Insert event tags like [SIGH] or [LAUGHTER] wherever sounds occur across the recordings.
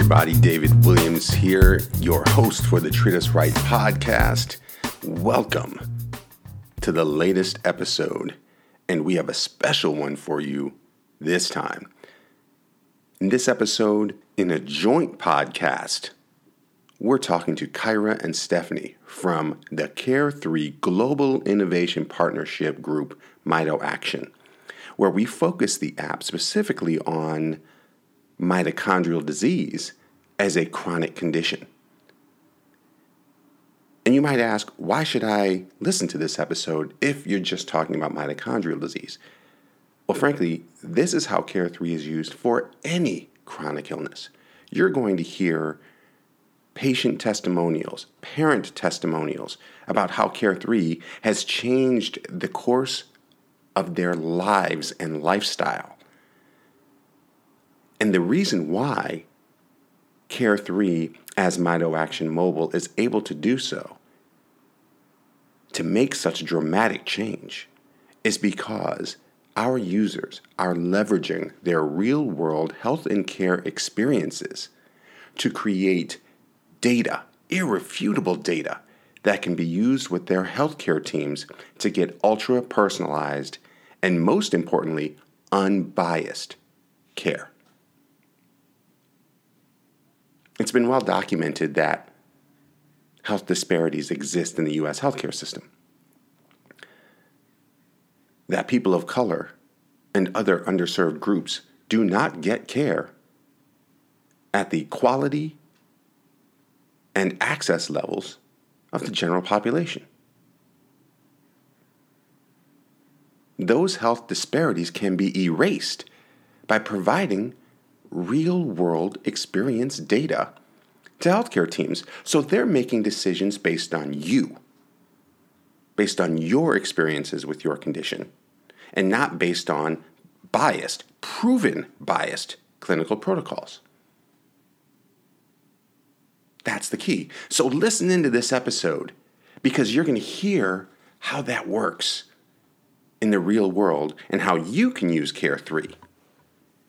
everybody. David Williams here, your host for the Treat Us Right podcast. Welcome to the latest episode, and we have a special one for you this time. In this episode, in a joint podcast, we're talking to Kyra and Stephanie from the Care3 Global Innovation Partnership Group, Mito Action, where we focus the app specifically on mitochondrial disease as a chronic condition. And you might ask, why should I listen to this episode if you're just talking about mitochondrial disease? Well, frankly, this is how Care 3 is used for any chronic illness. You're going to hear patient testimonials, parent testimonials about how Care 3 has changed the course of their lives and lifestyle. And the reason why Care 3 as Mito Action Mobile is able to do so, to make such dramatic change, is because our users are leveraging their real world health and care experiences to create data, irrefutable data, that can be used with their healthcare teams to get ultra personalized and, most importantly, unbiased care. It's been well documented that health disparities exist in the US healthcare system. That people of color and other underserved groups do not get care at the quality and access levels of the general population. Those health disparities can be erased by providing real world experience data to healthcare teams. So they're making decisions based on you, based on your experiences with your condition, and not based on biased, proven biased clinical protocols. That's the key. So listen into this episode because you're going to hear how that works in the real world and how you can use Care 3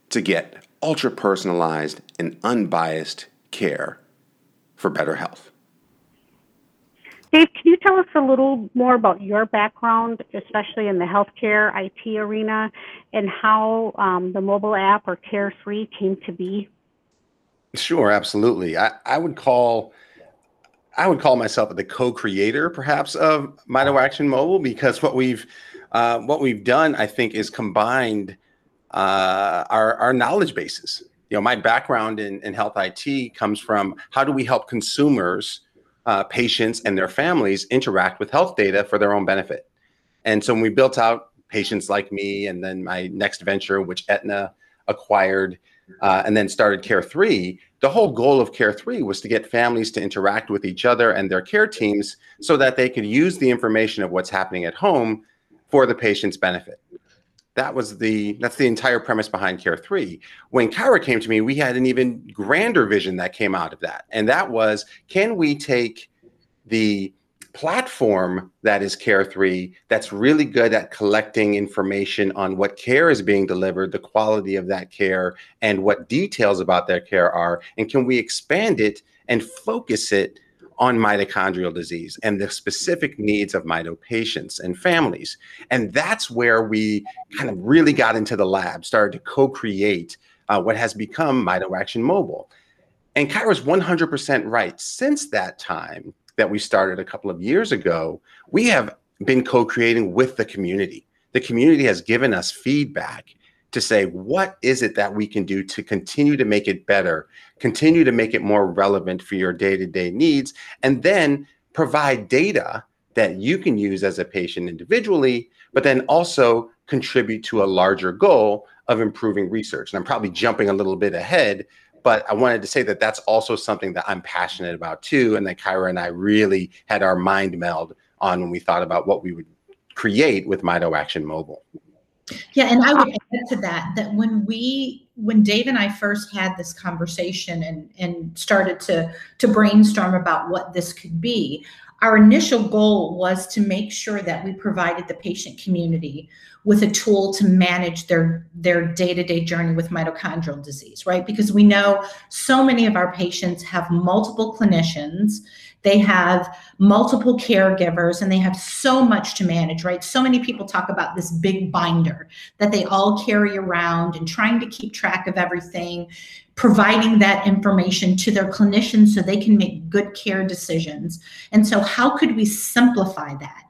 to get ultra personalized and unbiased care for better health. Dave, can you tell us a little more about your background, especially in the healthcare IT arena, and how um, the mobile app or Care 3 came to be? Sure, absolutely. I, I would call I would call myself the co-creator, perhaps, of Mito Action Mobile because what we've uh, what we've done, I think, is combined uh, our, our knowledge bases. You know, my background in, in health IT comes from how do we help consumers, uh, patients, and their families interact with health data for their own benefit. And so when we built out patients like me, and then my next venture, which Aetna acquired, uh, and then started Care 3, the whole goal of Care 3 was to get families to interact with each other and their care teams so that they could use the information of what's happening at home for the patient's benefit that was the that's the entire premise behind care 3 when kyra came to me we had an even grander vision that came out of that and that was can we take the platform that is care 3 that's really good at collecting information on what care is being delivered the quality of that care and what details about their care are and can we expand it and focus it on mitochondrial disease and the specific needs of mito patients and families. And that's where we kind of really got into the lab, started to co create uh, what has become Mito Action Mobile. And Kyra's 100% right. Since that time that we started a couple of years ago, we have been co creating with the community. The community has given us feedback to say, what is it that we can do to continue to make it better, continue to make it more relevant for your day to day needs, and then provide data that you can use as a patient individually, but then also contribute to a larger goal of improving research. And I'm probably jumping a little bit ahead, but I wanted to say that that's also something that I'm passionate about too, and that Kyra and I really had our mind meld on when we thought about what we would create with Mito Action Mobile. Yeah, and I would uh, add to that that when we when Dave and I first had this conversation and and started to to brainstorm about what this could be, our initial goal was to make sure that we provided the patient community with a tool to manage their their day-to-day journey with mitochondrial disease right? Because we know so many of our patients have multiple clinicians they have multiple caregivers and they have so much to manage right so many people talk about this big binder that they all carry around and trying to keep track of everything providing that information to their clinicians so they can make good care decisions and so how could we simplify that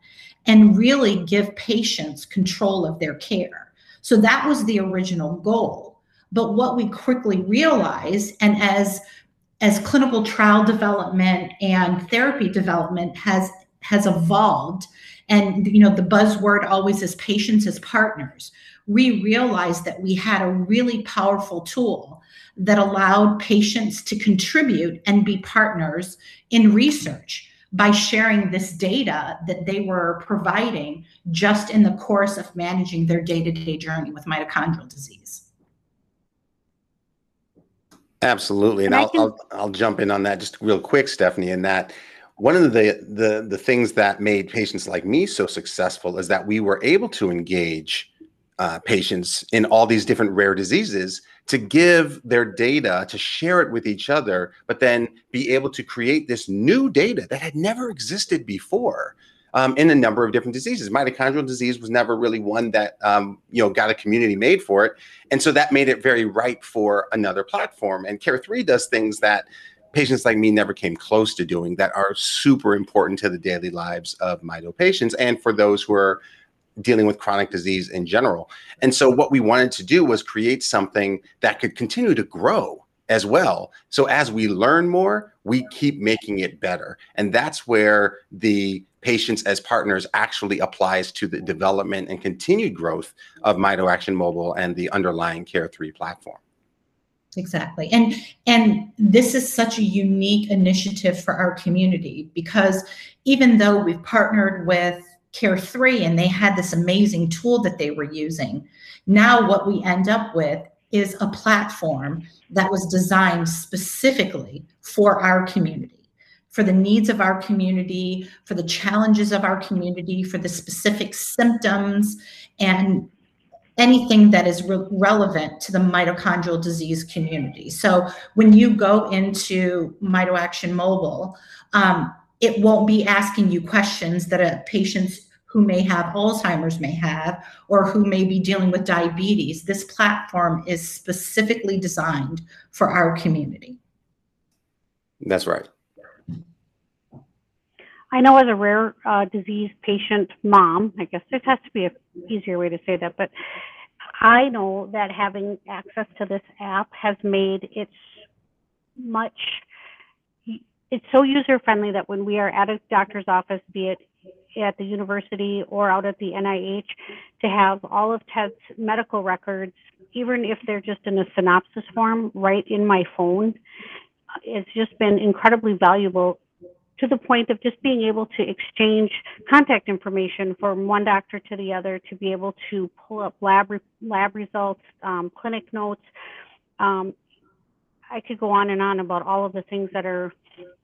and really give patients control of their care. So that was the original goal. But what we quickly realized, and as as clinical trial development and therapy development has has evolved, and you know the buzzword always is patients as partners, we realized that we had a really powerful tool that allowed patients to contribute and be partners in research by sharing this data that they were providing just in the course of managing their day-to-day journey with mitochondrial disease. Absolutely, and, and I'll, can... I'll, I'll jump in on that just real quick, Stephanie. In that, one of the the the things that made patients like me so successful is that we were able to engage uh, patients in all these different rare diseases to give their data, to share it with each other, but then be able to create this new data that had never existed before. Um, in a number of different diseases. Mitochondrial disease was never really one that um, you know got a community made for it, and so that made it very ripe for another platform. And Care Three does things that patients like me never came close to doing that are super important to the daily lives of mito patients and for those who are dealing with chronic disease in general. And so what we wanted to do was create something that could continue to grow as well. So as we learn more, we keep making it better. And that's where the patients as partners actually applies to the development and continued growth of Mito Action Mobile and the underlying Care 3 platform. Exactly. And and this is such a unique initiative for our community because even though we've partnered with Care 3 and they had this amazing tool that they were using. Now, what we end up with is a platform that was designed specifically for our community, for the needs of our community, for the challenges of our community, for the specific symptoms, and anything that is re- relevant to the mitochondrial disease community. So, when you go into Mito Action Mobile, um, it won't be asking you questions that a patient who may have Alzheimer's may have or who may be dealing with diabetes. This platform is specifically designed for our community. That's right. I know as a rare uh, disease patient mom, I guess this has to be an easier way to say that, but I know that having access to this app has made it much it's so user friendly that when we are at a doctor's office, be it at the university or out at the NIH, to have all of Ted's medical records, even if they're just in a synopsis form, right in my phone, it's just been incredibly valuable to the point of just being able to exchange contact information from one doctor to the other to be able to pull up lab re- lab results, um, clinic notes. Um, I could go on and on about all of the things that are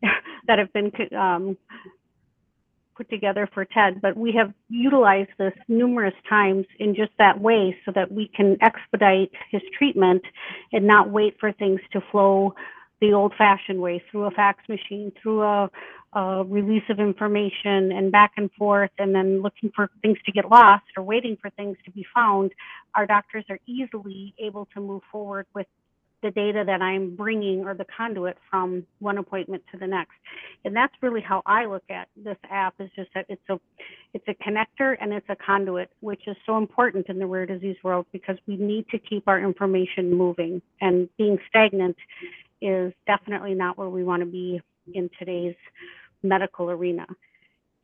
[LAUGHS] that have been um, put together for TED, but we have utilized this numerous times in just that way so that we can expedite his treatment and not wait for things to flow the old fashioned way through a fax machine, through a, a, release of information and back and forth, and then looking for things to get lost or waiting for things to be found. Our doctors are easily able to move forward with the data that I'm bringing or the conduit from one appointment to the next. And that's really how I look at this app is just that it's a it's a connector and it's a conduit, which is so important in the rare disease world because we need to keep our information moving and being stagnant is definitely not where we want to be in today's medical arena.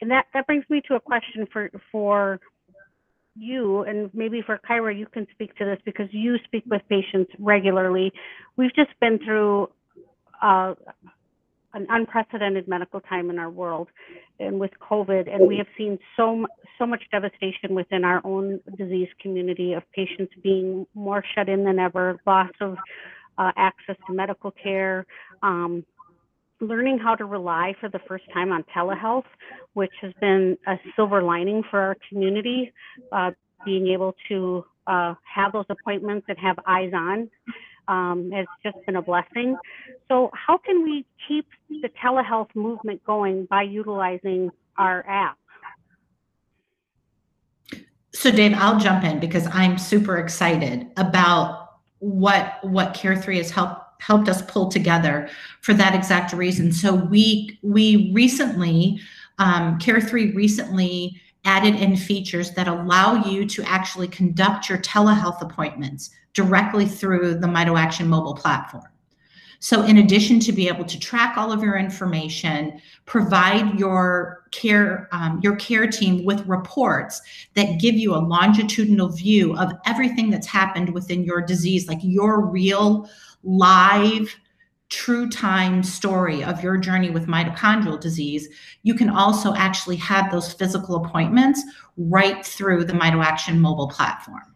And that, that brings me to a question for for you, and maybe for Kyra, you can speak to this because you speak with patients regularly. We've just been through uh, an unprecedented medical time in our world and with COVID, and we have seen so so much devastation within our own disease community of patients being more shut in than ever, loss of uh, access to medical care, um, learning how to rely for the first time on telehealth, which has been a silver lining for our community, uh, being able to uh, have those appointments and have eyes on um, has just been a blessing. So, how can we keep the telehealth movement going by utilizing our app? So, Dave, I'll jump in because I'm super excited about what what Care Three has helped helped us pull together for that exact reason. So, we we recently um, Care Three recently added in features that allow you to actually conduct your telehealth appointments directly through the MitoAction mobile platform. So, in addition to be able to track all of your information, provide your care um, your care team with reports that give you a longitudinal view of everything that's happened within your disease, like your real live true time story of your journey with mitochondrial disease, you can also actually have those physical appointments right through the MitoAction mobile platform.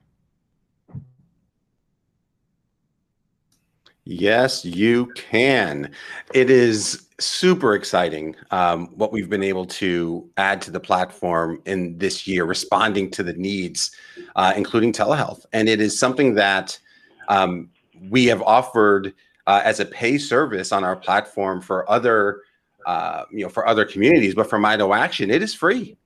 Yes, you can. It is super exciting um, what we've been able to add to the platform in this year, responding to the needs, uh, including telehealth. And it is something that um, we have offered uh, as a pay service on our platform for other, uh, you know, for other communities. But for MitoAction, it is free.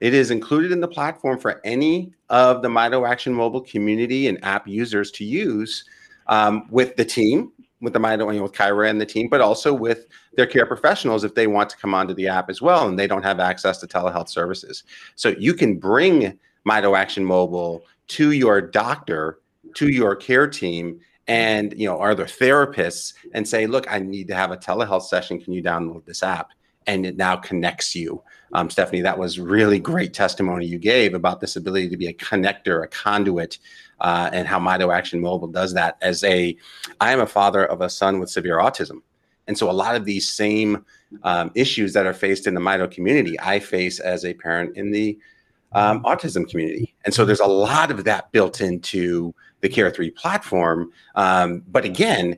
It is included in the platform for any of the MitoAction mobile community and app users to use um, with the team, with the Mito, you know, with Kyra and the team, but also with their care professionals if they want to come onto the app as well and they don't have access to telehealth services. So you can bring MitoAction Mobile to your doctor, to your care team, and you know, are there therapists and say, look, I need to have a telehealth session. Can you download this app? And it now connects you. Um, Stephanie, that was really great testimony you gave about this ability to be a connector, a conduit uh, and how Mito Action Mobile does that. As a, I am a father of a son with severe autism, and so a lot of these same um, issues that are faced in the Mito community, I face as a parent in the um, autism community, and so there's a lot of that built into the Care Three platform. Um, but again,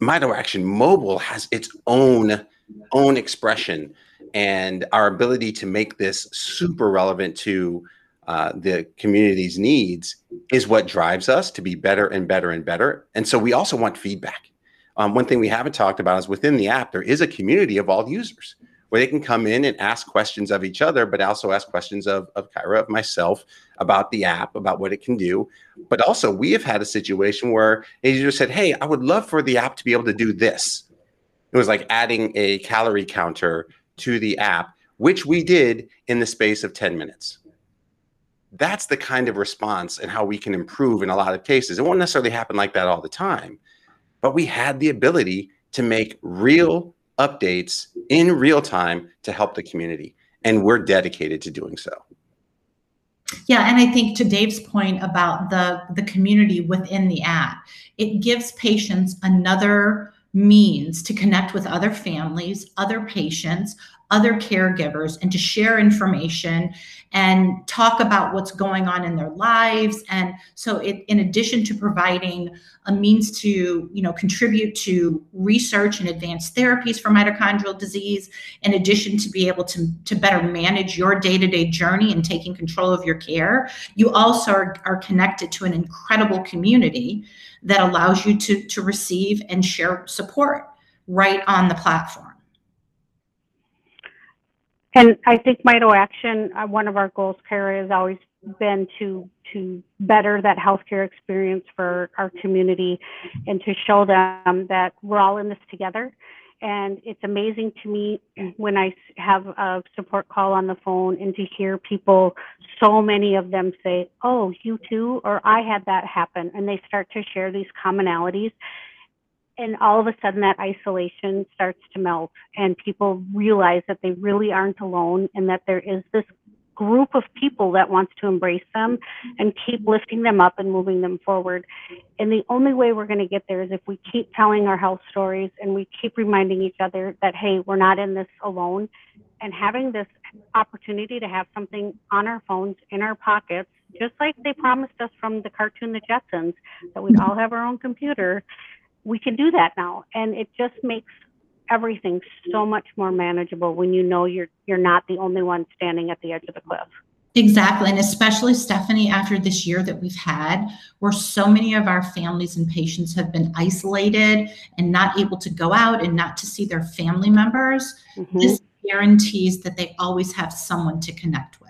MitoAction Mobile has its own own expression and our ability to make this super relevant to uh, the community's needs is what drives us to be better and better and better. And so we also want feedback. Um, one thing we haven't talked about is within the app, there is a community of all users where they can come in and ask questions of each other, but also ask questions of, of Kyra, of myself about the app, about what it can do. But also, we have had a situation where a user said, Hey, I would love for the app to be able to do this. It was like adding a calorie counter to the app, which we did in the space of 10 minutes that's the kind of response and how we can improve in a lot of cases. It won't necessarily happen like that all the time, but we had the ability to make real updates in real time to help the community. And we're dedicated to doing so. Yeah, and I think to Dave's point about the the community within the app, it gives patients another means to connect with other families, other patients, other caregivers and to share information and talk about what's going on in their lives. And so it, in addition to providing a means to you know contribute to research and advanced therapies for mitochondrial disease in addition to be able to, to better manage your day-to-day journey and taking control of your care you also are, are connected to an incredible community that allows you to to receive and share support right on the platform and I think MitoAction, uh, one of our goals, Kara, has always been to to better that healthcare experience for our community and to show them that we're all in this together. And it's amazing to me when I have a support call on the phone and to hear people, so many of them say, Oh, you too, or I had that happen. And they start to share these commonalities and all of a sudden that isolation starts to melt and people realize that they really aren't alone and that there is this group of people that wants to embrace them and keep lifting them up and moving them forward. And the only way we're going to get there is if we keep telling our health stories and we keep reminding each other that, hey, we're not in this alone. And having this opportunity to have something on our phones, in our pockets, just like they promised us from the cartoon The Jetsons, that we'd all have our own computer, we can do that now. And it just makes everything so much more manageable when you know you're you're not the only one standing at the edge of the cliff. Exactly. And especially, Stephanie, after this year that we've had, where so many of our families and patients have been isolated and not able to go out and not to see their family members, mm-hmm. this guarantees that they always have someone to connect with.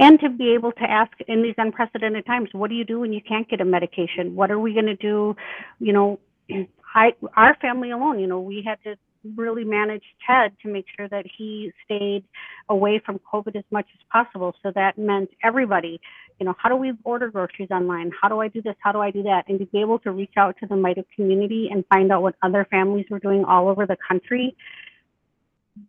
And to be able to ask in these unprecedented times, what do you do when you can't get a medication? What are we going to do? You know, [CLEARS THROAT] I, our family alone, you know, we had to really manage Ted to make sure that he stayed away from COVID as much as possible. So that meant everybody, you know, how do we order groceries online? How do I do this? How do I do that? And to be able to reach out to the Mito community and find out what other families were doing all over the country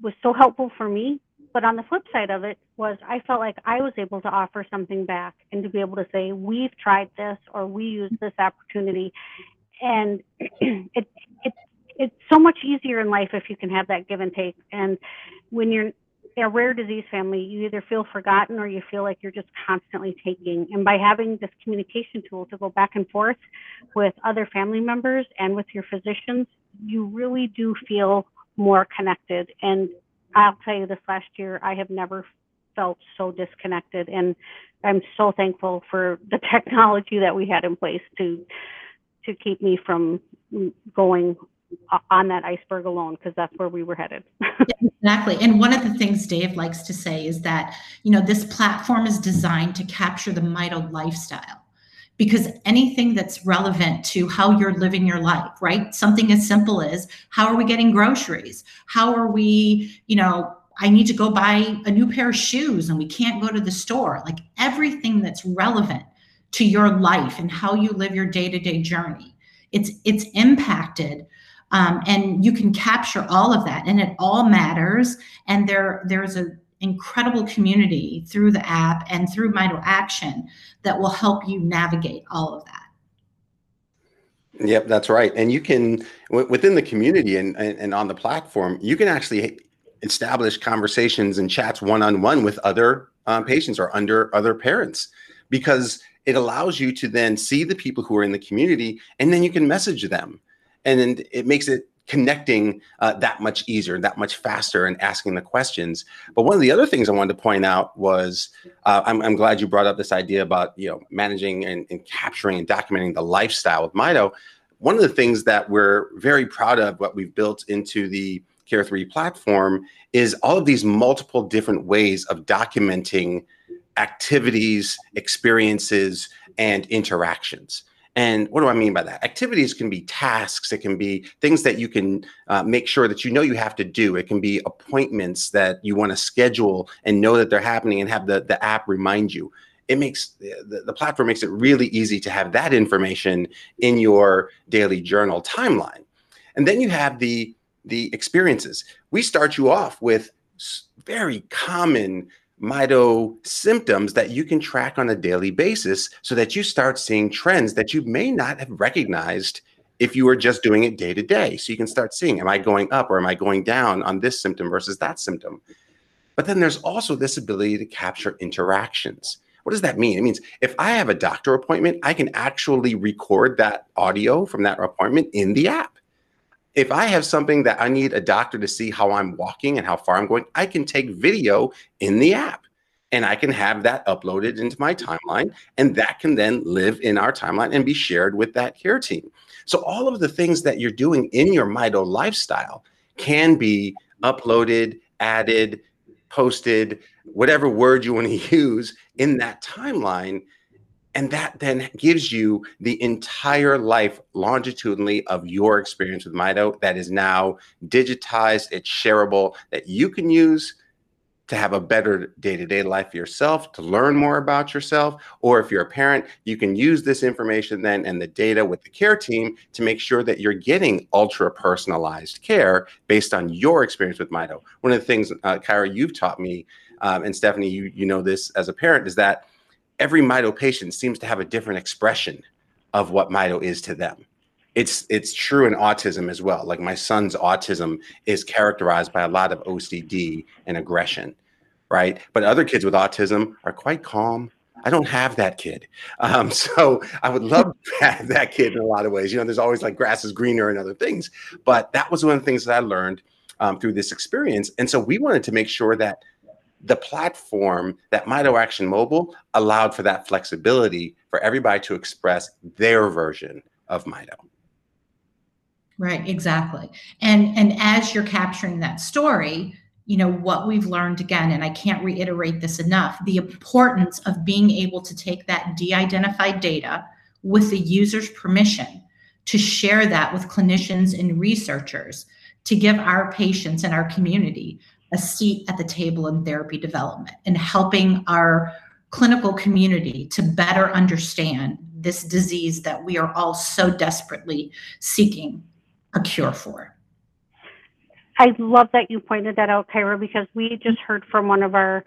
was so helpful for me. But on the flip side of it was I felt like I was able to offer something back and to be able to say, we've tried this or we use this opportunity and [CLEARS THROAT] it, it it's so much easier in life if you can have that give and take. And when you're a rare disease family, you either feel forgotten or you feel like you're just constantly taking. And by having this communication tool to go back and forth with other family members and with your physicians, you really do feel more connected. And I'll tell you, this last year, I have never felt so disconnected. And I'm so thankful for the [LAUGHS] technology that we had in place to to keep me from going on that iceberg alone because that's where we were headed. [LAUGHS] exactly. And one of the things Dave likes to say is that, you know, this platform is designed to capture the Mito lifestyle because anything that's relevant to how you're living your life, right? Something as simple as how are we getting groceries? How are we, you know, I need to go buy a new pair of shoes and we can't go to the store. Like everything that's relevant to your life and how you live your day-to-day journey it's it's impacted um, and you can capture all of that and it all matters and there there's an incredible community through the app and through Mito Action that will help you navigate all of that Yep, that's right. And you can within the community and, and, and on the platform, you can actually establish conversations and chats one on one with other um, patients or under other parents because it allows you to then see the people who are in the community and then you can message them and then it makes it connecting uh, that much easier that much faster and asking the questions but one of the other things i wanted to point out was uh, I'm, I'm, glad you brought up this idea about you know managing and, and capturing and documenting the lifestyle of mito one of the things that we're very proud of what we've built into the care 3 platform is all of these multiple different ways of documenting activities, experiences, and interactions. And what do I mean by that? Activities can be tasks, it can be things that you can uh, make sure that you know you have to do. It can be appointments that you want to schedule and know that they're happening and have the, the app remind you. It makes the, the platform makes it really easy to have that information in your daily journal timeline. And then you have the the experiences. We start you off with very common mito symptoms that you can track on a daily basis so that you start seeing trends that you may not have recognized if you were just doing it day to day. So you can start seeing, am I going up or am I going down on this symptom versus that symptom? But then there's also this ability to capture interactions. What does that mean? It means if I have a doctor appointment, I can actually record that audio from that appointment in the app if I have something that I need a doctor to see how I'm walking and how far I'm going, I can take video in the app and I can have that uploaded into my timeline. And that can then live in our timeline and be shared with that care team. So, all of the things that you're doing in your Mito lifestyle can be uploaded, added, posted, whatever word you want to [LAUGHS] use in that timeline and that then gives you the entire life longitudinally of your experience with Mito that is now digitized, it's shareable, that you can use to have a better day-to-day life yourself, to learn more about yourself, or if you're a parent, you can use this information then and the data with the care team to make sure that you're getting ultra personalized care based on your experience with Mito. One of the things, uh, Kyra, you've taught me, um, and Stephanie, you you know this as a parent, is that every Mito patient seems to have a different expression of what Mito is to them it's it's true in autism as well. Like my son's autism is characterized by a lot of OCD and aggression, right? But other kids with autism are quite calm. I don't have that kid, um, [LAUGHS] so I would love to [LAUGHS] have that kid in a lot of ways. You know, there's always like grass is greener and other things, but that was one of the things that I learned um, through this experience. And so we wanted to make sure that the platform that Mito Action Mobile allowed for that flexibility for everybody to express their version of Mito. Right, exactly. And and as you're capturing that story, you know what we've learned again and I can't reiterate this enough, the importance of being able to take that de-identified data with the user's permission to share that with clinicians and researchers to give our patients and our community a seat at the table in therapy development and helping our clinical community to better understand this disease that we are all so desperately seeking a cure for. I love that you pointed that out, Kyra, because we just heard from one of our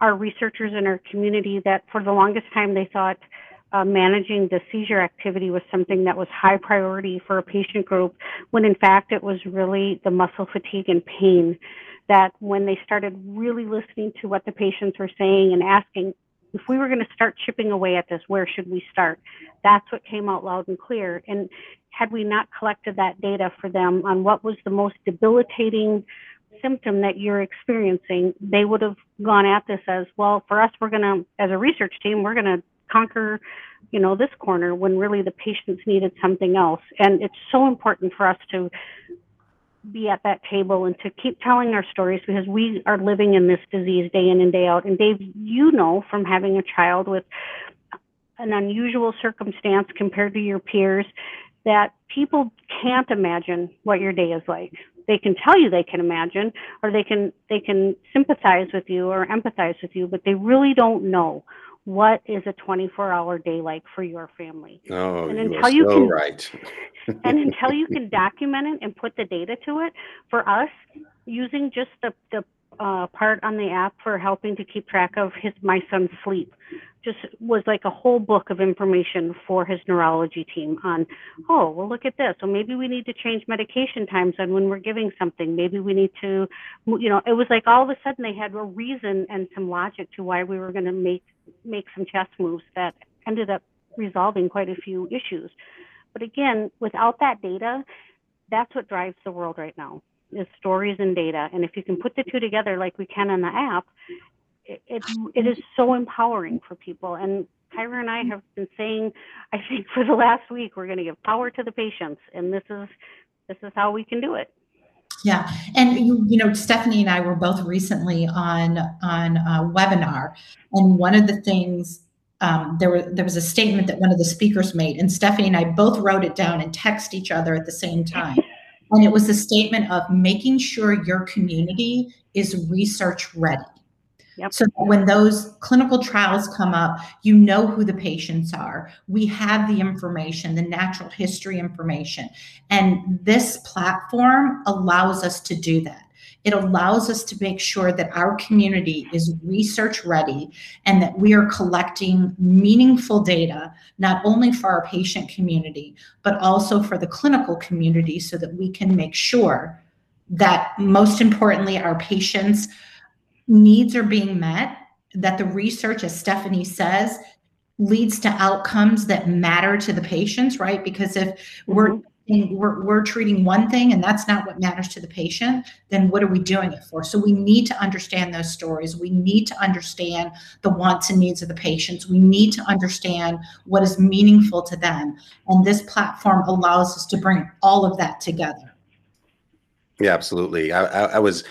our researchers in our community that for the longest time they thought uh, managing the seizure activity was something that was high priority for a patient group, when in fact it was really the muscle fatigue and pain. That when they started really listening to what the patients were saying and asking, if we were going to start chipping away at this, where should we start? That's what came out loud and clear. And had we not collected that data for them on what was the most debilitating symptom that you're experiencing, they would have gone at this as well. For us, we're going to, as a research team, we're going to conquer, you know, this corner when really the patients needed something else. And it's so important for us to be at that table and to keep telling our stories because we are living in this disease day in and day out. And Dave, you know from having a child with an unusual circumstance compared to your peers that people can't imagine what your day is like. They can tell you they can imagine, or they can they can sympathize with you or empathize with you, but they really don't know what is a 24 hour day like for your family. Oh, and until you, you can, right. [LAUGHS] and until you [LAUGHS] can document it and put the data to it, for us, using just the, the uh, part on the app for helping to keep track of his my son's sleep. Just was like a whole book of information for his neurology team on oh well look at this. So maybe we need to change medication times on when we're giving something. Maybe we need to you know it was like all of a sudden they had a reason and some logic to why we were going to make make some chess moves that ended up resolving quite a few issues. But again without that data that's what drives the world right now is stories and data. And if you can put the two together like we can on the app, it, it, it is so empowering for people. And Kyra and I have been saying, I think for the last week, we're going to give power to the patients, and this is this is how we can do it. Yeah, and you, you know, Stephanie and I were both recently on on a webinar, and one of the things um, there were there was a statement that one of the speakers made, and Stephanie and I both wrote it down and text each other at the same time. And it was a statement of making sure your community is research ready. Yep. So when those clinical trials come up, you know who the patients are. We have the information, the natural history information. And this platform allows us to do that. It allows us to make sure that our community is research ready and that we are collecting meaningful data, not only for our patient community, but also for the clinical community so that we can make sure that most importantly, our patients' needs are being met, that the research, as Stephanie says, leads to outcomes that matter to the patients, right? Because if we're mm-hmm. Mm-hmm we're, we're treating one thing and that's not what matters to the patient, then what are we doing it for? So we need to understand those stories. We need to understand the wants and needs of the patients. We need to understand what is meaningful to them. And this platform allows us to bring all of that together. Yeah, absolutely. I, I, I was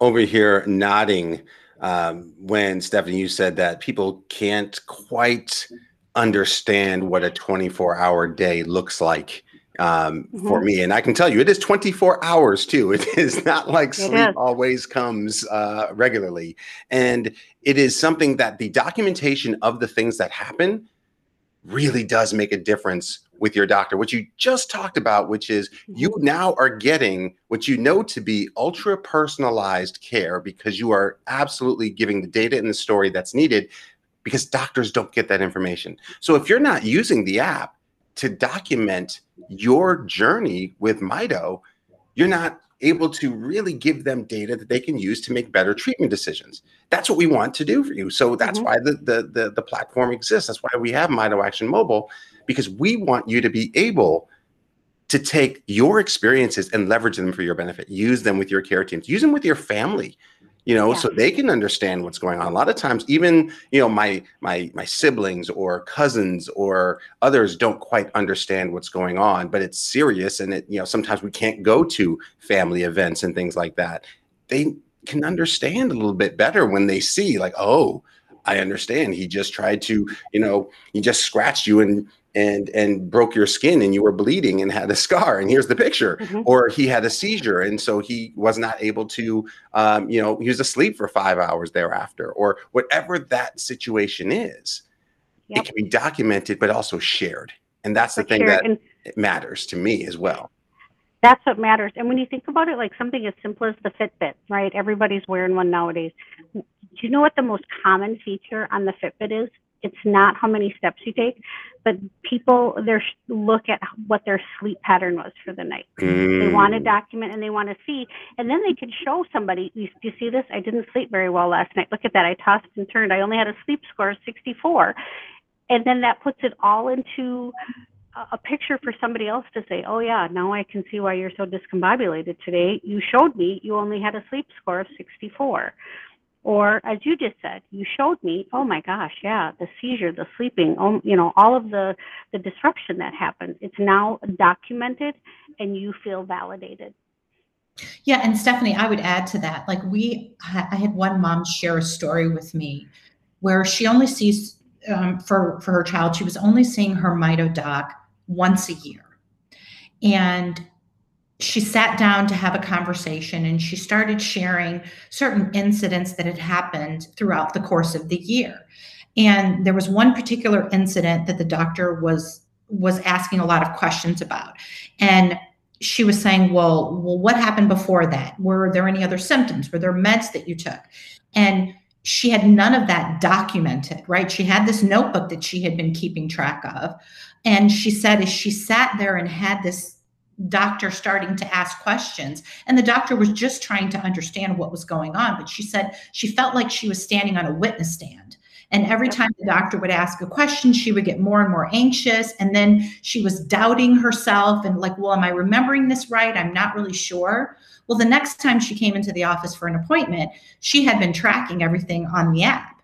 over here nodding um, when Stephanie, you said that people can't quite understand what a 24 hour day looks like um, mm-hmm. for me. And I can tell you, it is 24 hours too. [LAUGHS] It is not like sleep always comes uh, regularly. And it is something that the documentation of the things that happen really does make a difference with your doctor. What you just talked about, which is you mm-hmm. now are getting what you know to be ultra personalized care because you are absolutely giving the data and the story that's needed because doctors don't get that information. So if you're not using the app to document your journey with Mito, you're not able to really give them data that they can use to make better treatment decisions. That's what we want to do for you. So that's mm-hmm. why the, the, the the platform exists. That's why we have Mito Action Mobile because we want you to be able to take your experiences and leverage them for your benefit. Use them with your care teams. Use them with your family you know yeah. so they can understand what's going on. A lot of times even you know my my my siblings or cousins or others don't quite understand what's going on but it's serious and it you know sometimes we can't go to family events and things like that. They can understand a little bit better when they see like oh i understand. He just tried to you know he just scratched you and and and broke your skin and you were bleeding and had a [LAUGHS] scar and here's the picture. Mm-hmm. or he had a seizure and so he was not able to um, you know he was asleep for five hours thereafter or whatever that situation is. Yep. it can be documented but also shared. And that's the thing that and matters to me as well. That's what matters. And when you think about it like something as simple as the fitbit right? Everybody's wearing one nowadays. Do you know what the most common feature on the fitbit is it's not how many steps you take, but people they look at what their sleep pattern was for the night. Mm. They want to document and they want to see, and then they can show somebody. You, you see this? I didn't sleep very well last night. Look at that. I tossed and turned. I only had a sleep score of 64, and then that puts it all into a picture for somebody else to say, oh yeah, now I can see why you're so discombobulated today. You showed me you only had a sleep score of 64. Or as you just said, you showed me, oh my gosh, yeah, the seizure, the sleeping, oh, you know, all of the, the disruption that happens. It's now documented and you feel validated. Yeah, and Stephanie, I would add to that. Like we, I had one mom share a story with me where she only sees um, for for her child. She was only seeing her mito doc once a year, and she sat down to have a conversation and she started sharing certain incidents that had happened throughout the course of the year. And there was one particular incident that the doctor was was asking a lot of questions about. And she was saying well well what happened before that? Were there any other symptoms? Were there meds that you took? And she had none of that documented right? She had this notebook that she had been keeping track of. And she said as she sat there and had this doctor starting to ask questions. And the doctor was just trying to understand what was going on. But she said she felt like she was standing on a witness stand. And every time the doctor would ask a question, she would get more and more anxious. And then she was doubting herself and, like, well, am I remembering this right? I'm not really sure. Well, the next time she came into the office for an appointment, she had been tracking everything on the app.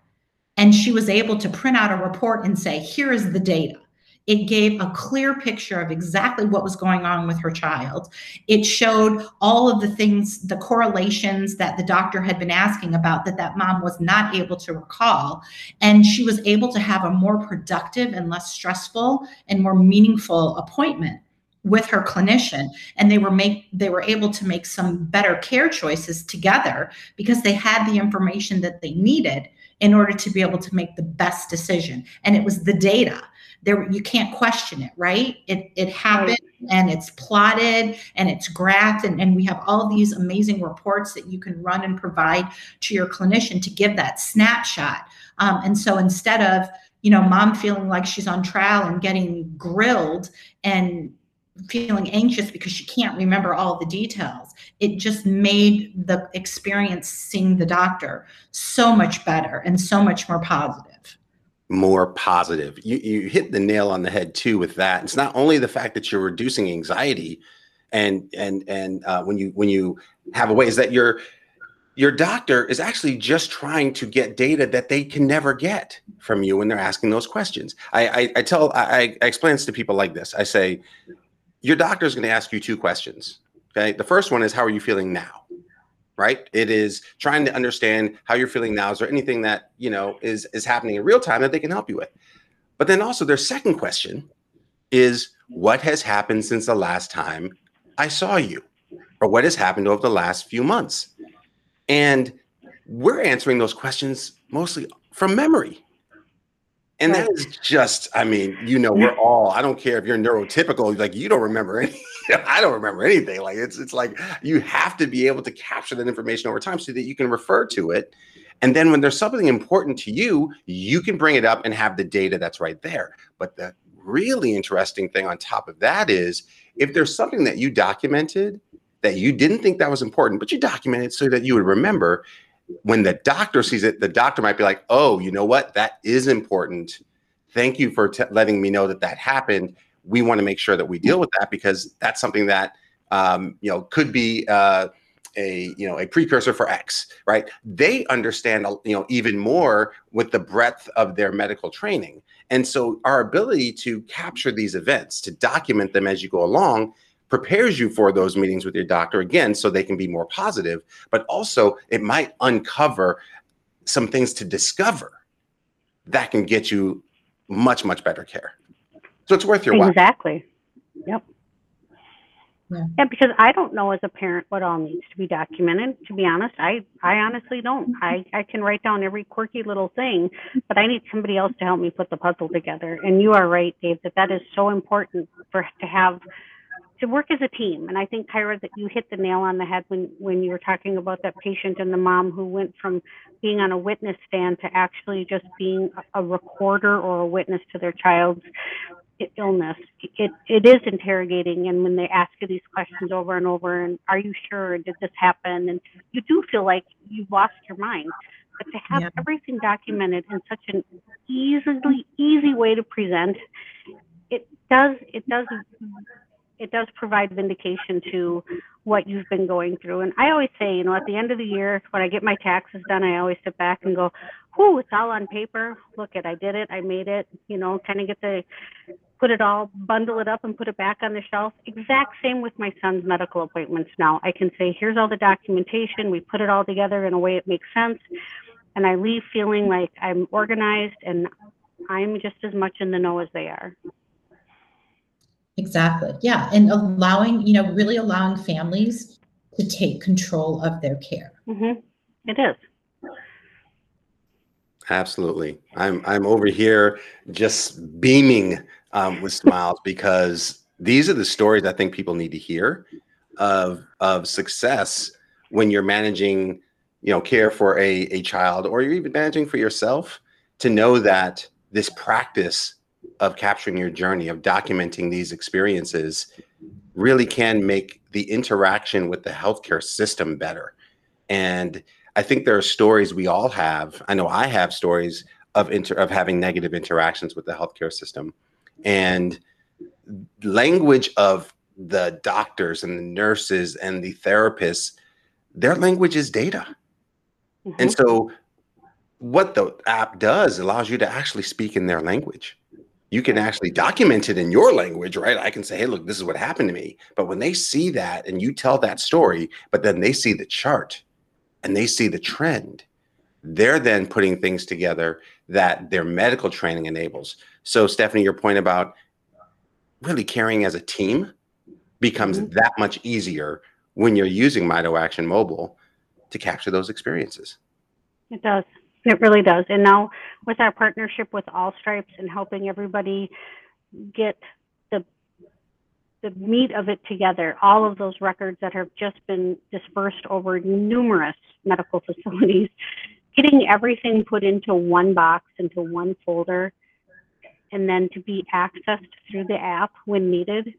And she was able to print out a report and say, here is the data it gave a clear picture of exactly what was going on with her child. It showed all of the things, the correlations that the doctor had been asking about that that mom was not able to recall. And she was able to have a more productive and less stressful and more meaningful appointment with her clinician and they were make they were able to make some better care choices together because they had the information that they needed in order to be able to make the best decision and it was the data there you can't question it right? It it happened and it's plotted and it's graphed and, and we have all these amazing reports that you can run and provide to your clinician to give that snapshot. Um, and so instead of you know mom feeling like she's on trial and getting grilled and feeling anxious because she can't remember all the details. It just made the experience seeing the doctor so much better and so much more positive more positive. You you hit the nail on the head too with that. It's not only the fact that you're reducing anxiety, and and and uh, when you when you have a way is that your your doctor is actually just trying to get data that they can never get from you when they're asking those questions. I I, I tell I, I explain this to people like this. I say, your doctor is going to ask you two questions. Okay, the first one is how are you feeling now right? It is trying to understand how you're feeling now. Is there anything that you know is is happening in real time that they can help you with? But then also their second question is what has happened since the last time I saw you, or what has happened over the last few months. And we're answering those questions mostly from memory. And that is just, I mean, you know, we're all, I don't care if you're neurotypical, like you don't remember any, [LAUGHS] I don't remember anything. Like it's it's like you have to be able to capture that information over time so that you can refer to it. And then when there's something important to you, you can bring it up and have the data that's right there. But the really interesting thing on top of that is if there's something that you documented that you didn't think that was important, but you documented so that you would remember, when the doctor sees it, the doctor might be like, "Oh, you know what? That is important. Thank you for t- letting me know that that happened. We want to make sure that we deal with that because that's something that um, you know could be uh, a you know a precursor for X, right? They understand you know even more with the breadth of their medical training, and so our ability to capture these events, to document them as you go along, prepares you for those meetings with your doctor again so they can be more positive but also it might uncover some things to discover that can get you much much better care so it's worth your while. Exactly. Yep. Yeah. yeah because i don't know as a parent what all needs to be documented to be honest. I i honestly don't. I i can write down every quirky little thing but i need somebody else to help me put the puzzle together. And you are right dave that that is so important for to have to work as a team. And I think Kyra that you hit the nail on the head when when you were talking about that patient and the mom who went from being on a witness stand to actually just being a recorder or a witness to their child's illness. It it is interrogating, and when they ask you these questions over and over, and are you sure? Did this happen? And you do feel like you've lost your mind. But to have yeah. everything documented in such an easily easy way to present, it does it does it does provide vindication to what you've been going through. And I always say, you know, at the end of the year, when I get my taxes done, I always sit back and go, "Whoo, it's all on paper. Look at, I did it. I made it." You know, kind of get the put it all, bundle it up, and put it back on the shelf. Exact same with my son's medical appointments. Now I can say, "Here's all the documentation. We put it all together in a way it makes sense," and I leave feeling like I'm organized and I'm just as much in the know as they are. Exactly. Yeah. And allowing, you know, really allowing families to take control of their care. Mm-hmm. It is. Absolutely. I'm I'm over here just beaming um, with smiles because these are the stories I think people need to hear of of success when you're managing, you know, care for a, a child or you're even managing for yourself to know that this practice of capturing your journey, of documenting these experiences, really can make the interaction with the healthcare system better. And I think there are stories we all have. I know I have stories of inter- of having negative interactions with the healthcare system, and language of the doctors and the nurses and the therapists, their language is data. Mm-hmm. And so, what the app does allows you to actually speak in their language you can actually document it in your language, right? I can say, hey, look, this is what happened to me. But when they see that and you tell that story, but then they see the chart and they see the trend, they're then putting things together that their medical training enables. So, Stephanie, your point about really caring as a team becomes mm-hmm. that much easier when you're using Mito Action Mobile to capture those experiences. It does. It really does. And now with our partnership with All Stripes and helping everybody get the the meat of it together, all of those records that have just been dispersed over numerous medical [LAUGHS] facilities, getting everything put into one box, into one folder, and then to be accessed through the app when needed.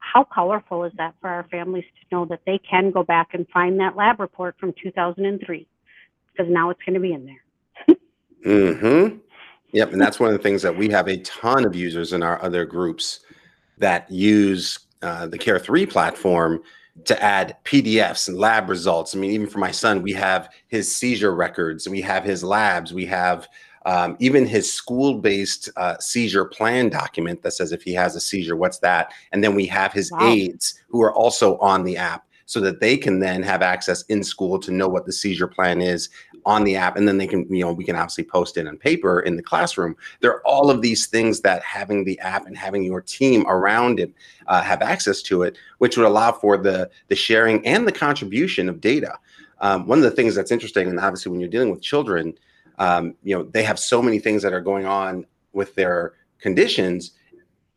How powerful is that for our families to know that they can go back and find that lab report from 2003? Because now it's going to be in there. Mm-hmm. Yep. And that's one of the things that we have a ton of users in our other groups that use uh, the Care 3 platform to add PDFs and lab results. I mean, even for my son, we have his seizure records, we have his labs, we have um, even his school based uh, seizure plan document that says if he has a seizure, what's that? And then we have his wow. aides who are also on the app so that they can then have access in school to know what the seizure plan is on the app and then they can you know we can obviously post it on paper in the classroom. There are all of these things that having the app and having your team around it uh, have access to it which would allow for the the sharing and the contribution of data. Um, one of the things that's interesting and obviously when you're dealing with children um, you know they have so many things that are going on with their conditions.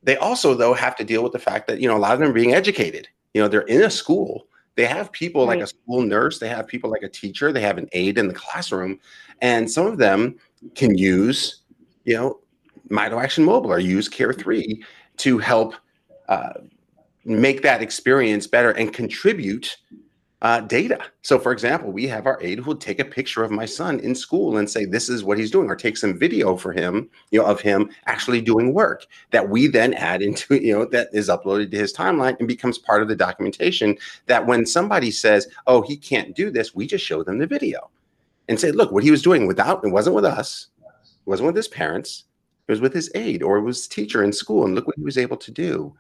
They also though have to deal with the fact that you know a lot of them are being educated. You know they're in a school they have people right. like a school nurse, they have people like a teacher, they have an aide in the classroom, and some of them can use, you know, Mito Action Mobile or use Care 3 to help uh, make that experience better and contribute uh, data. So, for example, we have our aide who will take a picture of my son in school and say, "This is what he's doing," or take some video for him, you know, of him actually doing work that we then add into, [LAUGHS] you know, that is uploaded to his timeline and becomes part of the documentation. That when somebody says, "Oh, he can't do this," we just show them the video and say, "Look, what he was doing without it wasn't with us, it wasn't with his parents, it was with his aide or it was teacher in school, and look what he was able to do."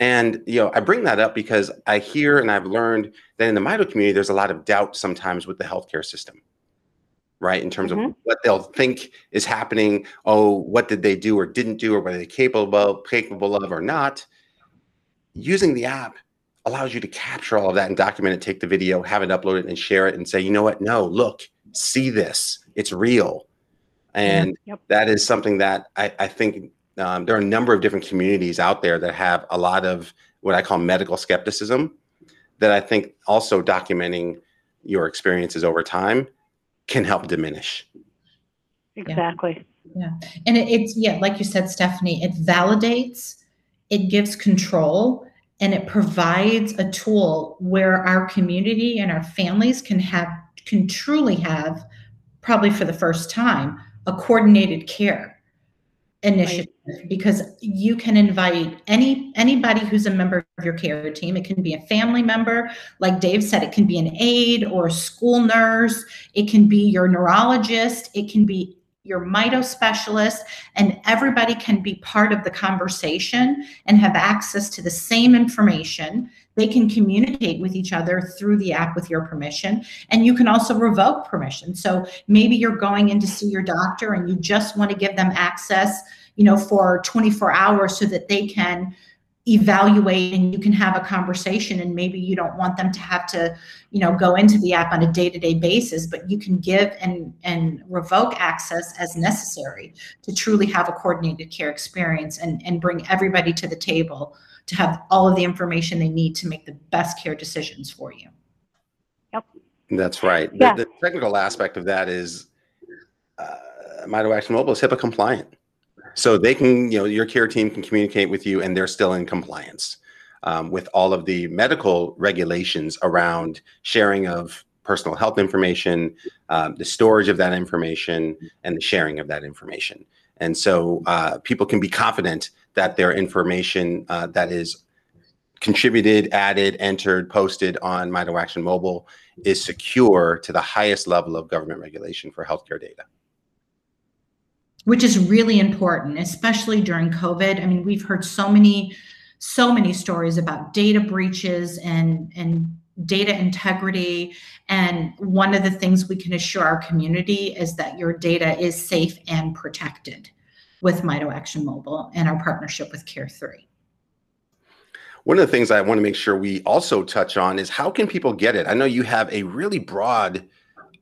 And you know, I bring that up because I hear and I've learned that in the Mito community, there's a lot of doubt sometimes with the healthcare system, right? In terms mm-hmm. of what they'll think is happening. Oh, what did they do or didn't do, or were they capable capable of or not? Using the app allows you to capture all of that and document it, take the video, have it uploaded, and share it, and say, you know what? No, look, see this. It's real. And yep. that is something that I, I think um, there are a number of different communities out there that have a lot of what I call medical skepticism that I think also documenting your experiences over time can help diminish. Exactly. Yeah. And it, it's, yeah, like you said, Stephanie, it validates, it gives control, and it provides a tool where our community and our families can have, can truly have, probably for the first time, a coordinated care initiative right. because you can invite any anybody who's a member of your care team. It can be a family member. Like dave said it can be an aide or a school nurse. It can be your neurologist. It can be your mito specialist and everybody can be part of the conversation and have access to the same information. They can communicate with each other through the app with your permission and you can also revoke permission. So maybe you're going in to see your doctor and you just want to give them access you know for 24 hours so that they can evaluate and you can have a conversation and maybe you don't want them to have to you know go into the app on a day-to-day basis but you can give and and revoke access as necessary to truly have a coordinated care experience and and bring everybody to the table to have all of the information they need to make the best care decisions for you. Yep. That's right. Yeah. the, the technical aspect of that is uh, Mito Mobile is HIPAA compliant so they can, you know, your care team can communicate with you and they're still in compliance um, with all of the medical regulations around sharing of personal health information, um, the storage of that information, and the sharing of that information. And so uh, people can be confident that their information uh, that is contributed, added, entered, posted on Mito Action Mobile is secure to the highest level of government regulation for healthcare data which is really important, especially during COVID. I mean, we've heard so many, so many stories about data breaches and and data integrity. And one of the things we can assure our community is that your data is safe and protected with Mito Action Mobile and our partnership with Care3. One of the things I want to make sure we also touch on is how can people get it? I know you have a really broad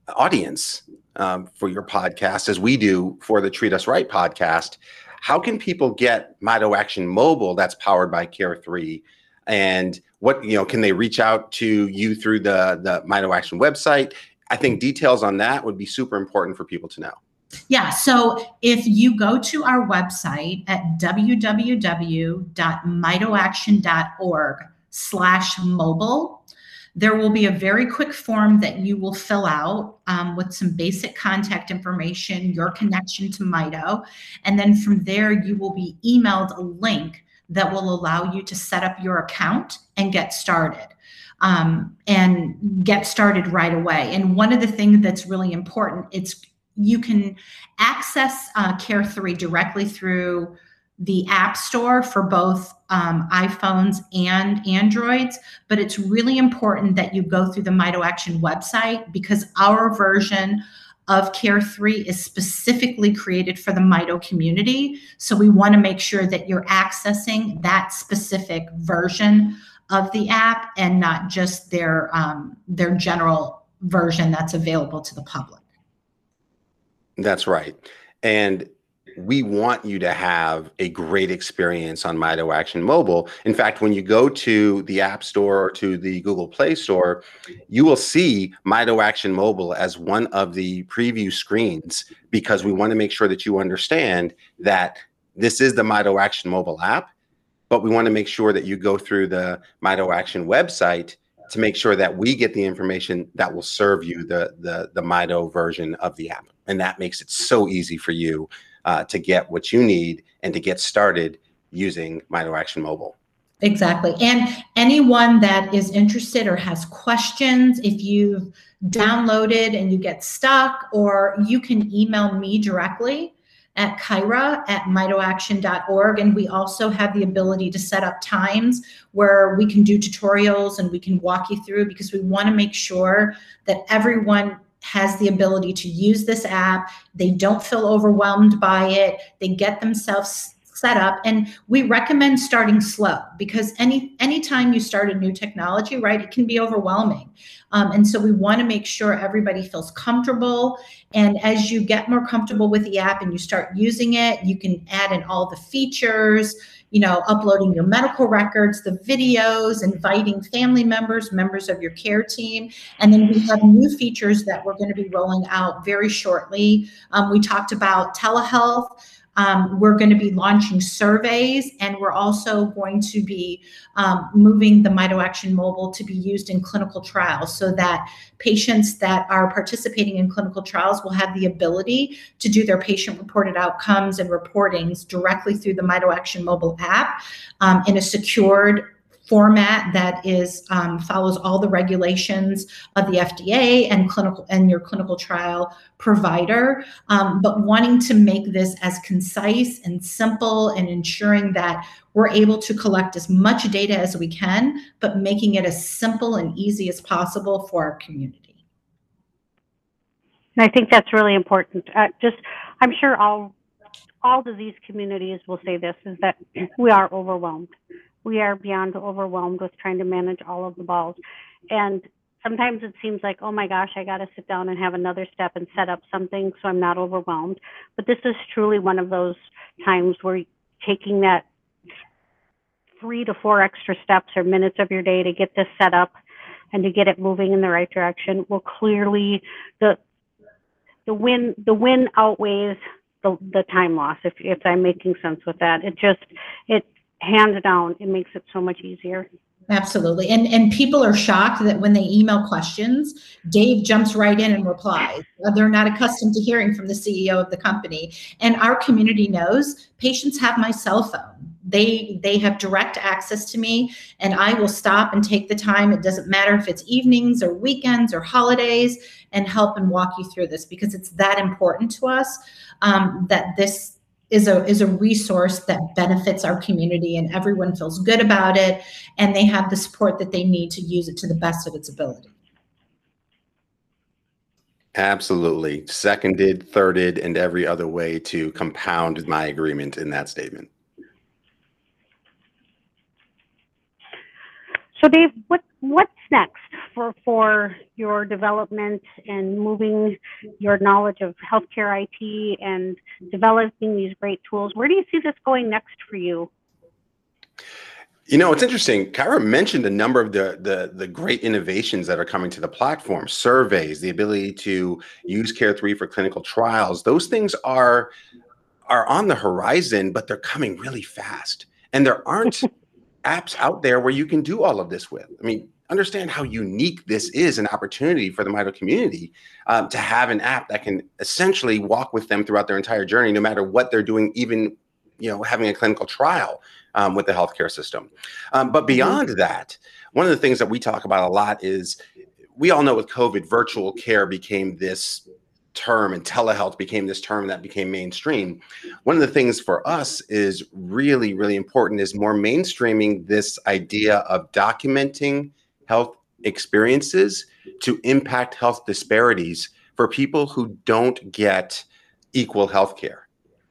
audience um, for your podcast, as we do for the Treat Us Right podcast. How can people get Mito Action Mobile that's powered by Care3? And what, you know, can they reach out to you through the, the Mito Action website? I think details on that would be super important for people to know. Yeah. So if you go to our website at www.mitoaction.org slash mobile, there will be a very quick form that you will fill out um, with some basic contact information, your connection to Mito. And then from there, you will be emailed a link that will allow you to set up your account and get started. Um, and get started right away. And one of the things that's really important, it's you can access uh, Care3 directly through the App Store for both um, iPhones and Androids, but it's really important that you go through the Mito Action website because our version of Care 3 is specifically created for the Mito community. So we want to make sure that you're accessing that specific version of the app and not just their um, their general version that's available to the public. That's right. And we want you to have a great experience on Mito Action Mobile. In fact, when you go to the App Store or to the Google Play Store, you will see Mito Action Mobile as one of the preview screens because we want to make sure that you understand that this is the Mito Action Mobile app, but we want to make sure that you go through the Mito Action website to make sure that we get the information that will serve you the the the Mito version of the app. And that makes it so easy for you uh, to get what you need and to get started using Mito Action Mobile. Exactly. And anyone that is interested or has questions, if you've downloaded and you get stuck, or you can email me directly at Kyra at mitoaction.org. And we also have the ability to set up times where we can do tutorials and we can walk you through because we want to make sure that everyone has the ability to use this app. They don't feel overwhelmed by it. They get themselves set up and we recommend starting slow because any anytime you start a new technology right it can be overwhelming um, and so we want to make sure everybody feels comfortable and as you get more comfortable with the app and you start using it you can add in all the features you know, uploading your medical records, the videos, inviting family members, members of your care team. And then we have new features that we're going to be rolling out very shortly. Um, we talked about telehealth. Um, we're going to be launching surveys, and we're also going to be um, moving the Mito Action Mobile to be used in clinical trials so that patients that are participating in clinical trials will have the ability to do their patient reported outcomes and reportings directly through the Mito Action Mobile app um, in a secured format that is um, follows all the regulations of the FDA and clinical and your clinical trial provider, um, but wanting to make this as concise and simple and ensuring that we're able to collect as much data as we can, but making it as simple and easy as possible for our community. And I think that's really important. Uh, just, I'm sure all all disease communities will say this is that we are overwhelmed we are beyond overwhelmed with trying to manage all of the balls. And sometimes it seems like, oh my gosh, I got to sit down and have another step and set up something so I'm not overwhelmed. But this is truly one of those times where taking that three to four extra steps or minutes of your day to get this set up and to get it moving in the right direction will clearly the the win the win outweighs the, the time loss if if I'm making sense with that. It just it hands down, it makes it so much easier. Absolutely. And and people are shocked that when they email questions, Dave jumps right in and replies. Uh, they're not accustomed to hearing from the CEO of the company. And our community knows patients have my cell phone. They they have direct access to me and I will stop and take the time. It doesn't matter if it's evenings or weekends or holidays and help and walk you through this because it's that important to us um, that this is a is a resource that benefits our community and everyone feels good about it. And they have the support that they need to use it to the best of its ability. Absolutely. Seconded thirded and every other way to compound my agreement in that statement. So dave what what's next for for your development and moving your knowledge of healthcare IT and developing these great tools? Where do you see this going next for you? You know, it's interesting. Kyra mentioned a number of the, the the great innovations that are coming to the platform. Surveys, the ability to use Care3 for clinical trials. Those things are are on the horizon, but they're coming really fast. And there aren't [LAUGHS] apps out there where you can do all of this with. I mean, understand how unique this is an opportunity for the Mito community um, to have an app that can essentially walk with them throughout their entire journey, no matter what they're doing, even you know having a clinical trial um, with the healthcare system. Um, but mm-hmm. beyond that, one of the things that we talk about a lot is we all know with COVID, virtual care became this term and telehealth became this term that became mainstream one of the things for us is really really important is more mainstreaming this idea of documenting health experiences to impact health disparities for people who don't get equal health care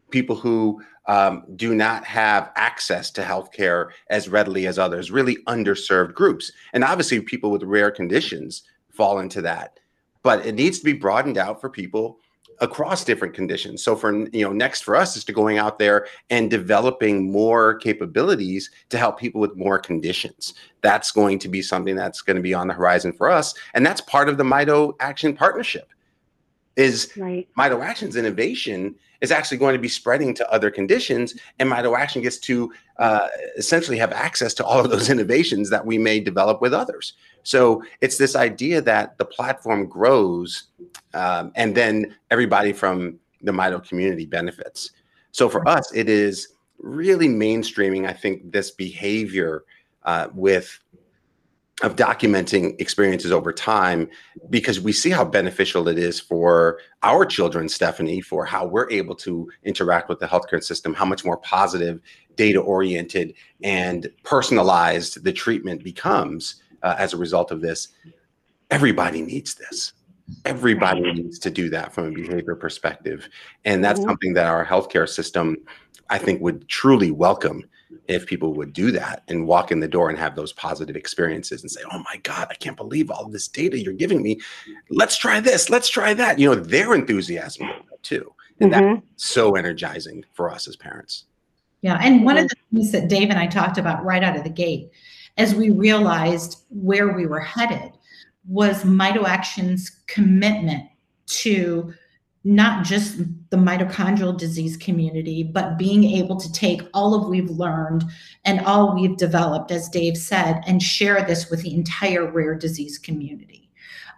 people who um, do not have access to healthcare as readily as others really underserved groups. And obviously people with rare conditions fall into that. But it needs to be broadened out for people across different conditions. So for you know next for us is to going out there and developing more capabilities to help people with more conditions. That's going to be something that's going to be on the horizon for us and that's part of the Mito Action partnership. Is right. Mito Action's innovation is actually going to be spreading to other conditions and Mito Action gets to uh, essentially have access to all of those [LAUGHS] innovations that we may develop with others. So it's this idea that the platform grows um, and then everybody from the Mito community benefits. So for us, it is really mainstreaming, I think, this behavior uh, with of documenting experiences over time because we see how beneficial it is for our children, Stephanie, for how we're able to interact with the healthcare system, how much more positive, data oriented, and personalized the treatment becomes uh, as a result of this. Everybody needs this. Everybody needs to do that from a behavior perspective. And that's mm-hmm. something that our healthcare system, I think, would truly welcome if people would do that and walk in the door and have those positive experiences and say, Oh my God, I can't believe all this data you're giving me. Let's try this, let's try that. You know, their enthusiasm too. And mm-hmm. that's so energizing for us as parents. Yeah. And one of the things that Dave and I talked about right out of the gate as we realized where we were headed was Mito Action's commitment to not just the mitochondrial disease community, but being able to take all of we've learned and all we've developed, as Dave said, and share this with the entire rare disease community.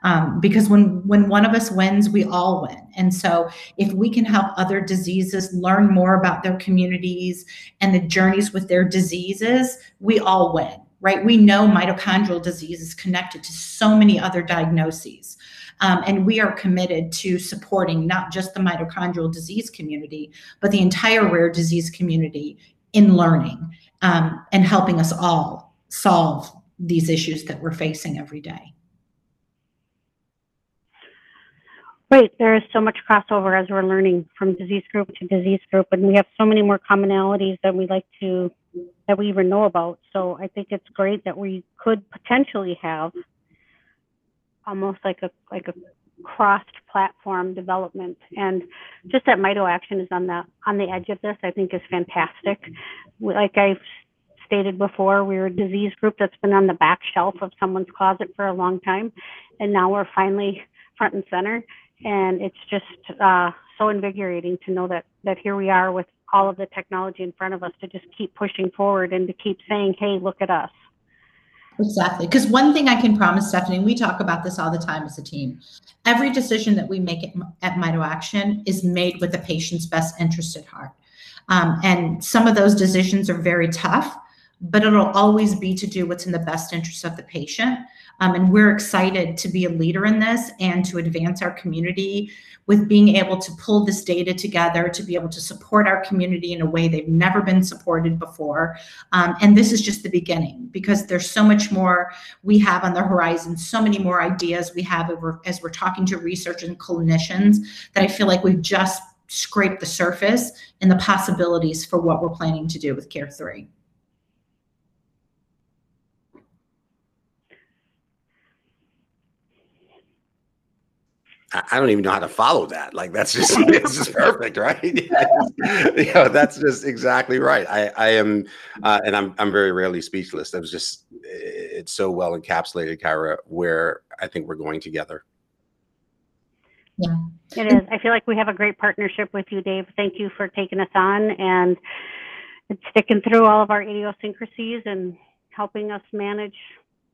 Um, because when when one of us wins, we all win. And so, if we can help other diseases learn more about their communities and the journeys with their diseases, we all win right? We know mitochondrial disease is connected to so many other diagnoses. Um, and we are committed to supporting not just the mitochondrial disease community, but the entire rare disease community in learning um, and helping us all solve these issues that we're facing every day. Right, there is so much crossover as we're learning from disease group to disease group, and we have so many more commonalities that we like to that we even know about. So I think it's great that we could potentially have almost like a like a crossed platform development. And just that mito action is on the on the edge of this i think is fantastic. Like i've stated before we're a disease group that's been on the back shelf of someone's closet for a long time. And now we're finally front and center. And it's just uh, so invigorating to know that that here we are with all of the technology in front of us to just keep pushing forward and to keep saying, hey, look at us. Exactly. Because one thing I can promise, Stephanie, we talk about this all the time as a team. Every decision that we make at, at Mito Action is made with the patient's best interest at heart. Um, and some of those decisions are very tough, but it'll always be to do what's in the best interest of the patient. Um, and we're excited to be a leader in this and to advance our community with being able to pull this data together to be able to support our community in a way they've never been supported before. Um, and this is just the beginning because there's so much more we have on the horizon, so many more ideas we have over, as we're talking to researchers and clinicians that I feel like we've just scraped the surface and the possibilities for what we're planning to do with Care 3. I don't even know how to follow that. Like that's just [LAUGHS] it's just perfect, right? [LAUGHS] you know, that's just exactly right. I I am, uh, and I'm I'm very rarely speechless. That was just it's so well encapsulated, Kyra, where I think we're going together. Yeah, it is. I feel like we have a great partnership with you, Dave. Thank you for taking us on and sticking through all of our idiosyncrasies and helping us manage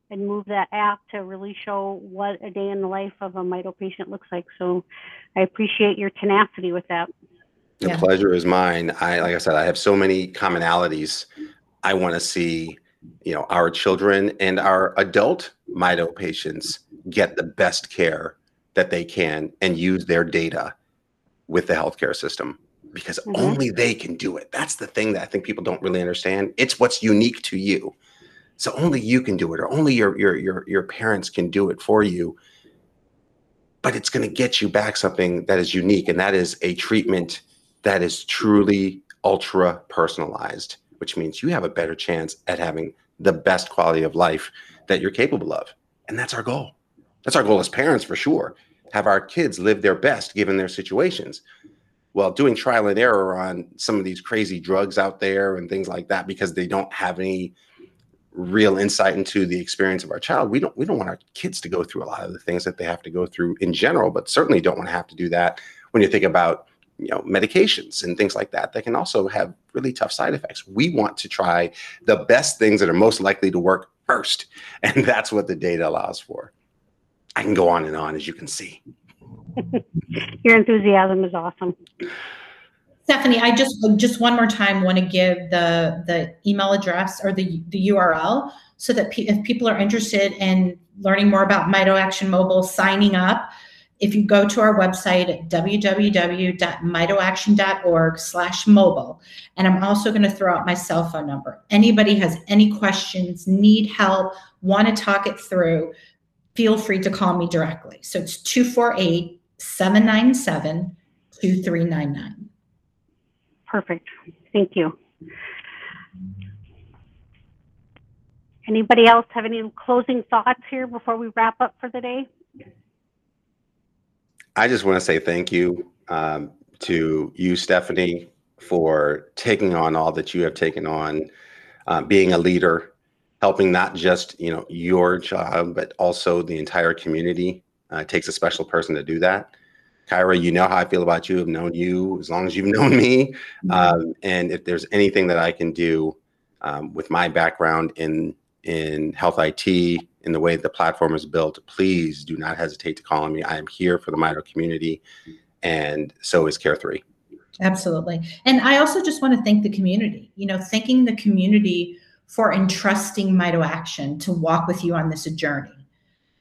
and move that app to really show what a day in the life of a mito patient looks like. So I appreciate your tenacity with that. The yeah. pleasure is mine. I like I said, I have so many commonalities. I want to see, you know, our children and our adult mito patients get the best care that they can and use their data with the healthcare system because Mhm. only they can do it. That's the thing that I think people don't really understand. It's what's unique to you. So only you can do it, or only your your your your parents can do it for you. But it's going to get you back something that is unique, and that is a treatment that is truly ultra personalized, which means you have a better chance at having the best quality of life that you're capable of. And that's our goal. That's our goal as parents for sure. Have our kids live their best given their situations. Well, doing trial and error on some of these crazy drugs out there and things like that because they don't have any real insight into the experience of our child. We don't we don't want our kids to go through a lot of the things that they have to go through in general, but certainly don't want to have to do that when you think about you know medications and things like that that can also have really tough side effects. We want to try the best things that are most likely to work first, [LAUGHS] and that's what the data allows for. I can go on and on as you can see. Your enthusiasm is awesome. Stephanie, I just just one more time want to give the the email address or the the URL so that pe- if people are interested in learning more about Mito Action Mobile, signing up, if you go to our website at www.mitoaction.org slash mobile, and I'm also going to throw out my cell phone number. Anybody has any questions, need help, want to talk it through, feel free to call me directly. So it's 248 797 2399. Perfect. Thank you. Anybody else have any closing thoughts here before we wrap up for the day? I just want to say thank you um, to you, Stephanie, for taking on all that you have taken on, uh, being a leader, helping not just you know your job but also the entire community. Uh, it takes a special person to do that. Kyra, you know how I feel about you. I've known you as long as you've [LAUGHS] known me, um, and if there's anything that I can do um, with my background in in health IT, in the way the platform is built, please do not hesitate to call on me. I am here for the Mito community, and so is Care3. Absolutely. And I also just want to thank the community, you know, thanking the community for entrusting Mito Action to walk with you on this journey.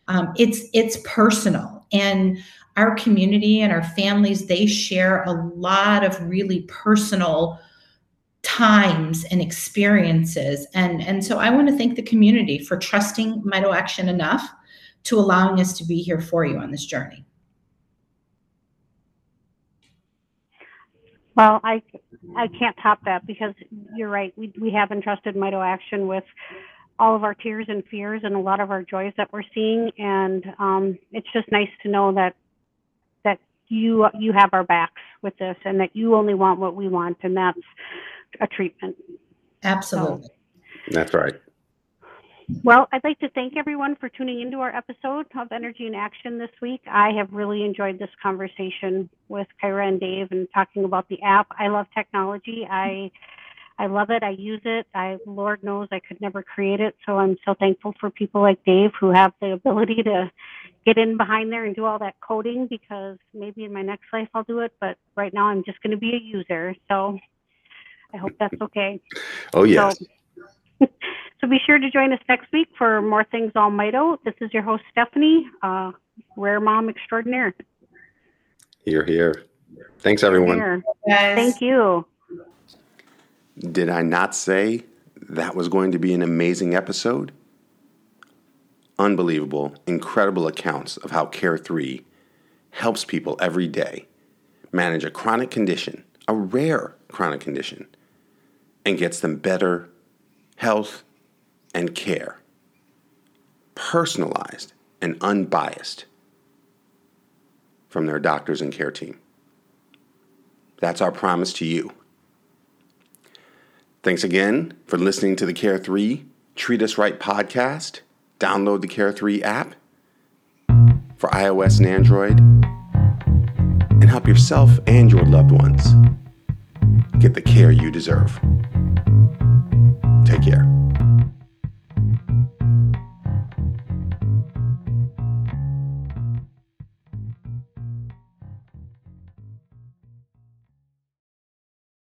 Um, it's it's personal and our community and our families they share a lot of really personal times and experiences and and so i want to thank the community for trusting mito action enough to allowing us to be here for you on this journey Well, I, I can't top that because you're right. We, we have entrusted Mito Action with all of our tears and fears and a lot of our joys that we're seeing. And um, it's just nice to know that that you you have our backs with this and that you only want what we want, and that's a treatment. absolutely That's right. Well, I'd like to thank everyone for tuning into our episode of Energy in Action this week. I have really enjoyed this conversation with Kyra and Dave and talking about the app. I love technology. I I love it. I use it. I Lord knows I could never create it. So I'm so thankful for people like Dave who have the ability to get in behind there and do all that coding because maybe in my next life I'll do it, but right now I'm just going to be a user. So I hope that's okay. Oh yes. So, [LAUGHS] so be sure to join us next week for more things all Mito. This is your host Stephanie, uh, rare mom extraordinaire. You're here. Thanks everyone. Here. Guys. Thank you. Did I not say that was going to be an amazing episode? Unbelievable, incredible accounts of how Care 3 helps people every day manage a chronic condition, a rare chronic condition, and gets them better health and care. Personalized and unbiased from their doctors and care team. That's our promise to you. Thanks again for listening to the Care 3 Treat Us Right podcast. Download the Care 3 app for iOS and Android and help yourself and your loved ones get the care you deserve. Take care.